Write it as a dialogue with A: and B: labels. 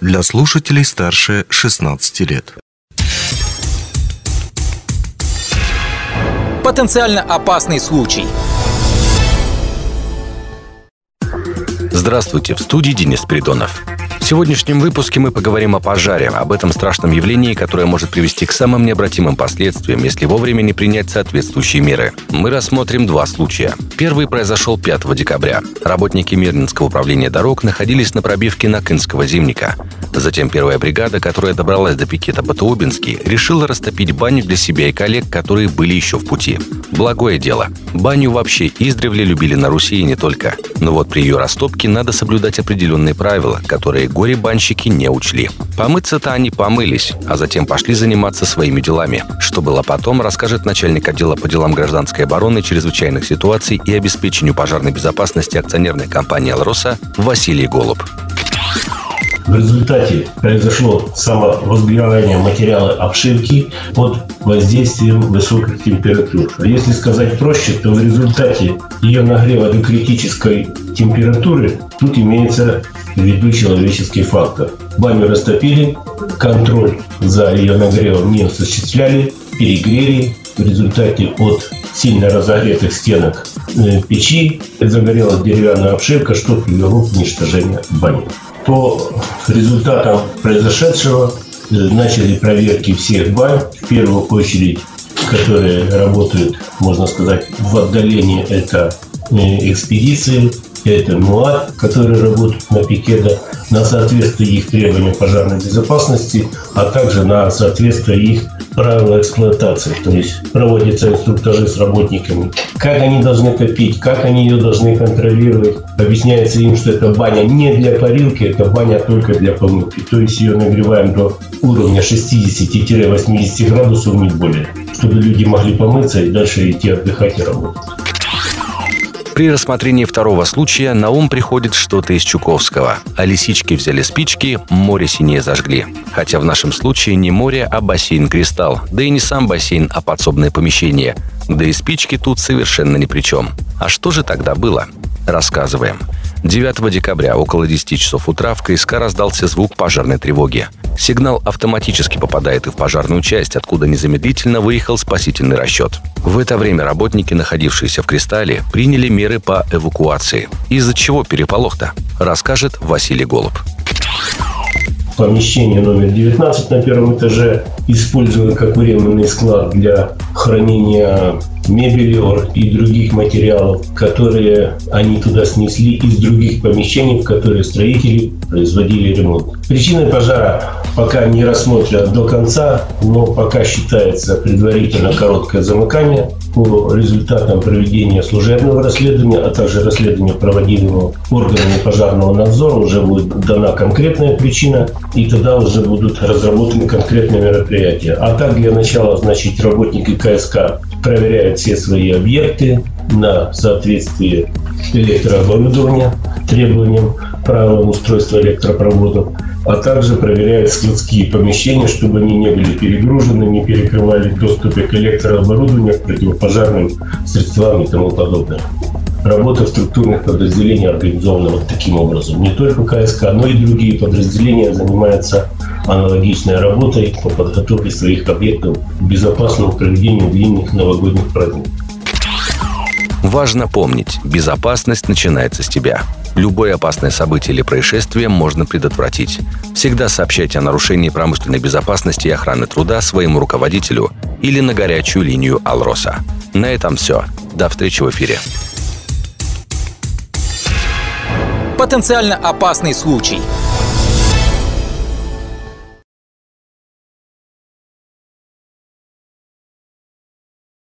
A: для слушателей старше 16 лет.
B: Потенциально опасный случай.
C: Здравствуйте, в студии Денис Придонов. Сегодняшнем выпуске мы поговорим о пожаре, об этом страшном явлении, которое может привести к самым необратимым последствиям, если вовремя не принять соответствующие меры. Мы рассмотрим два случая. Первый произошел 5 декабря. Работники Мирнинского управления дорог находились на пробивке Накинского зимника. Затем первая бригада, которая добралась до пикета Батаубинский, решила растопить баню для себя и коллег, которые были еще в пути. Благое дело. Баню вообще издревле любили на Руси и не только. Но вот при ее растопке надо соблюдать определенные правила, которые горе-банщики не учли. Помыться-то они помылись, а затем пошли заниматься своими делами. Что было потом, расскажет начальник отдела по делам гражданской обороны, чрезвычайных ситуаций и обеспечению пожарной безопасности акционерной компании «Алроса» Василий Голуб.
D: В результате произошло самовозгорание материала обшивки под воздействием высоких температур. А если сказать проще, то в результате ее нагрева до критической температуры тут имеется в виду человеческий фактор. Баню растопили, контроль за ее нагревом не осуществляли, перегрели. В результате от сильно разогретых стенок э, печи загорелась деревянная обшивка, что привело к уничтожению бани. По результатам произошедшего начали проверки всех бань, в первую очередь, которые работают, можно сказать, в отдалении, это э, экспедиции, это МУА, которые работают на пикета, на соответствие их требованиям пожарной безопасности, а также на соответствие их правила эксплуатации. То есть проводятся инструктажи с работниками, как они должны топить, как они ее должны контролировать. Объясняется им, что эта баня не для парилки, это баня только для помывки. То есть ее нагреваем до уровня 60-80 градусов, не более, чтобы люди могли помыться и дальше идти отдыхать и работать.
C: При рассмотрении второго случая на ум приходит что-то из Чуковского. А лисички взяли спички, море синее зажгли. Хотя в нашем случае не море, а бассейн-кристалл. Да и не сам бассейн, а подсобное помещение. Да и спички тут совершенно ни при чем. А что же тогда было? Рассказываем. 9 декабря около 10 часов утра в КСК раздался звук пожарной тревоги. Сигнал автоматически попадает и в пожарную часть, откуда незамедлительно выехал спасительный расчет. В это время работники, находившиеся в «Кристалле», приняли меры по эвакуации. Из-за чего переполох-то? Расскажет Василий Голуб
D: помещение номер 19 на первом этаже, использован как временный склад для хранения мебели и других материалов, которые они туда снесли из других помещений, в которые строители производили ремонт. Причиной пожара пока не рассмотрена до конца, но пока считается предварительно короткое замыкание. По результатам проведения служебного расследования, а также расследования, проводимого органами пожарного надзора, уже будет дана конкретная причина, и тогда уже будут разработаны конкретные мероприятия. А так, для начала, значит, работники КСК проверяют все свои объекты на соответствие электрооборудования требованиям правилам устройства электропроводов а также проверяет складские помещения, чтобы они не были перегружены, не перекрывали доступы к электрооборудованию, к противопожарным средствам и тому подобное. Работа в структурных подразделениях организована вот таким образом. Не только КСК, но и другие подразделения занимаются аналогичной работой по подготовке своих объектов к безопасному проведению длинных новогодних праздников.
C: Важно помнить, безопасность начинается с тебя. Любое опасное событие или происшествие можно предотвратить. Всегда сообщайте о нарушении промышленной безопасности и охраны труда своему руководителю или на горячую линию Алроса. На этом все. До встречи в эфире.
B: Потенциально опасный случай –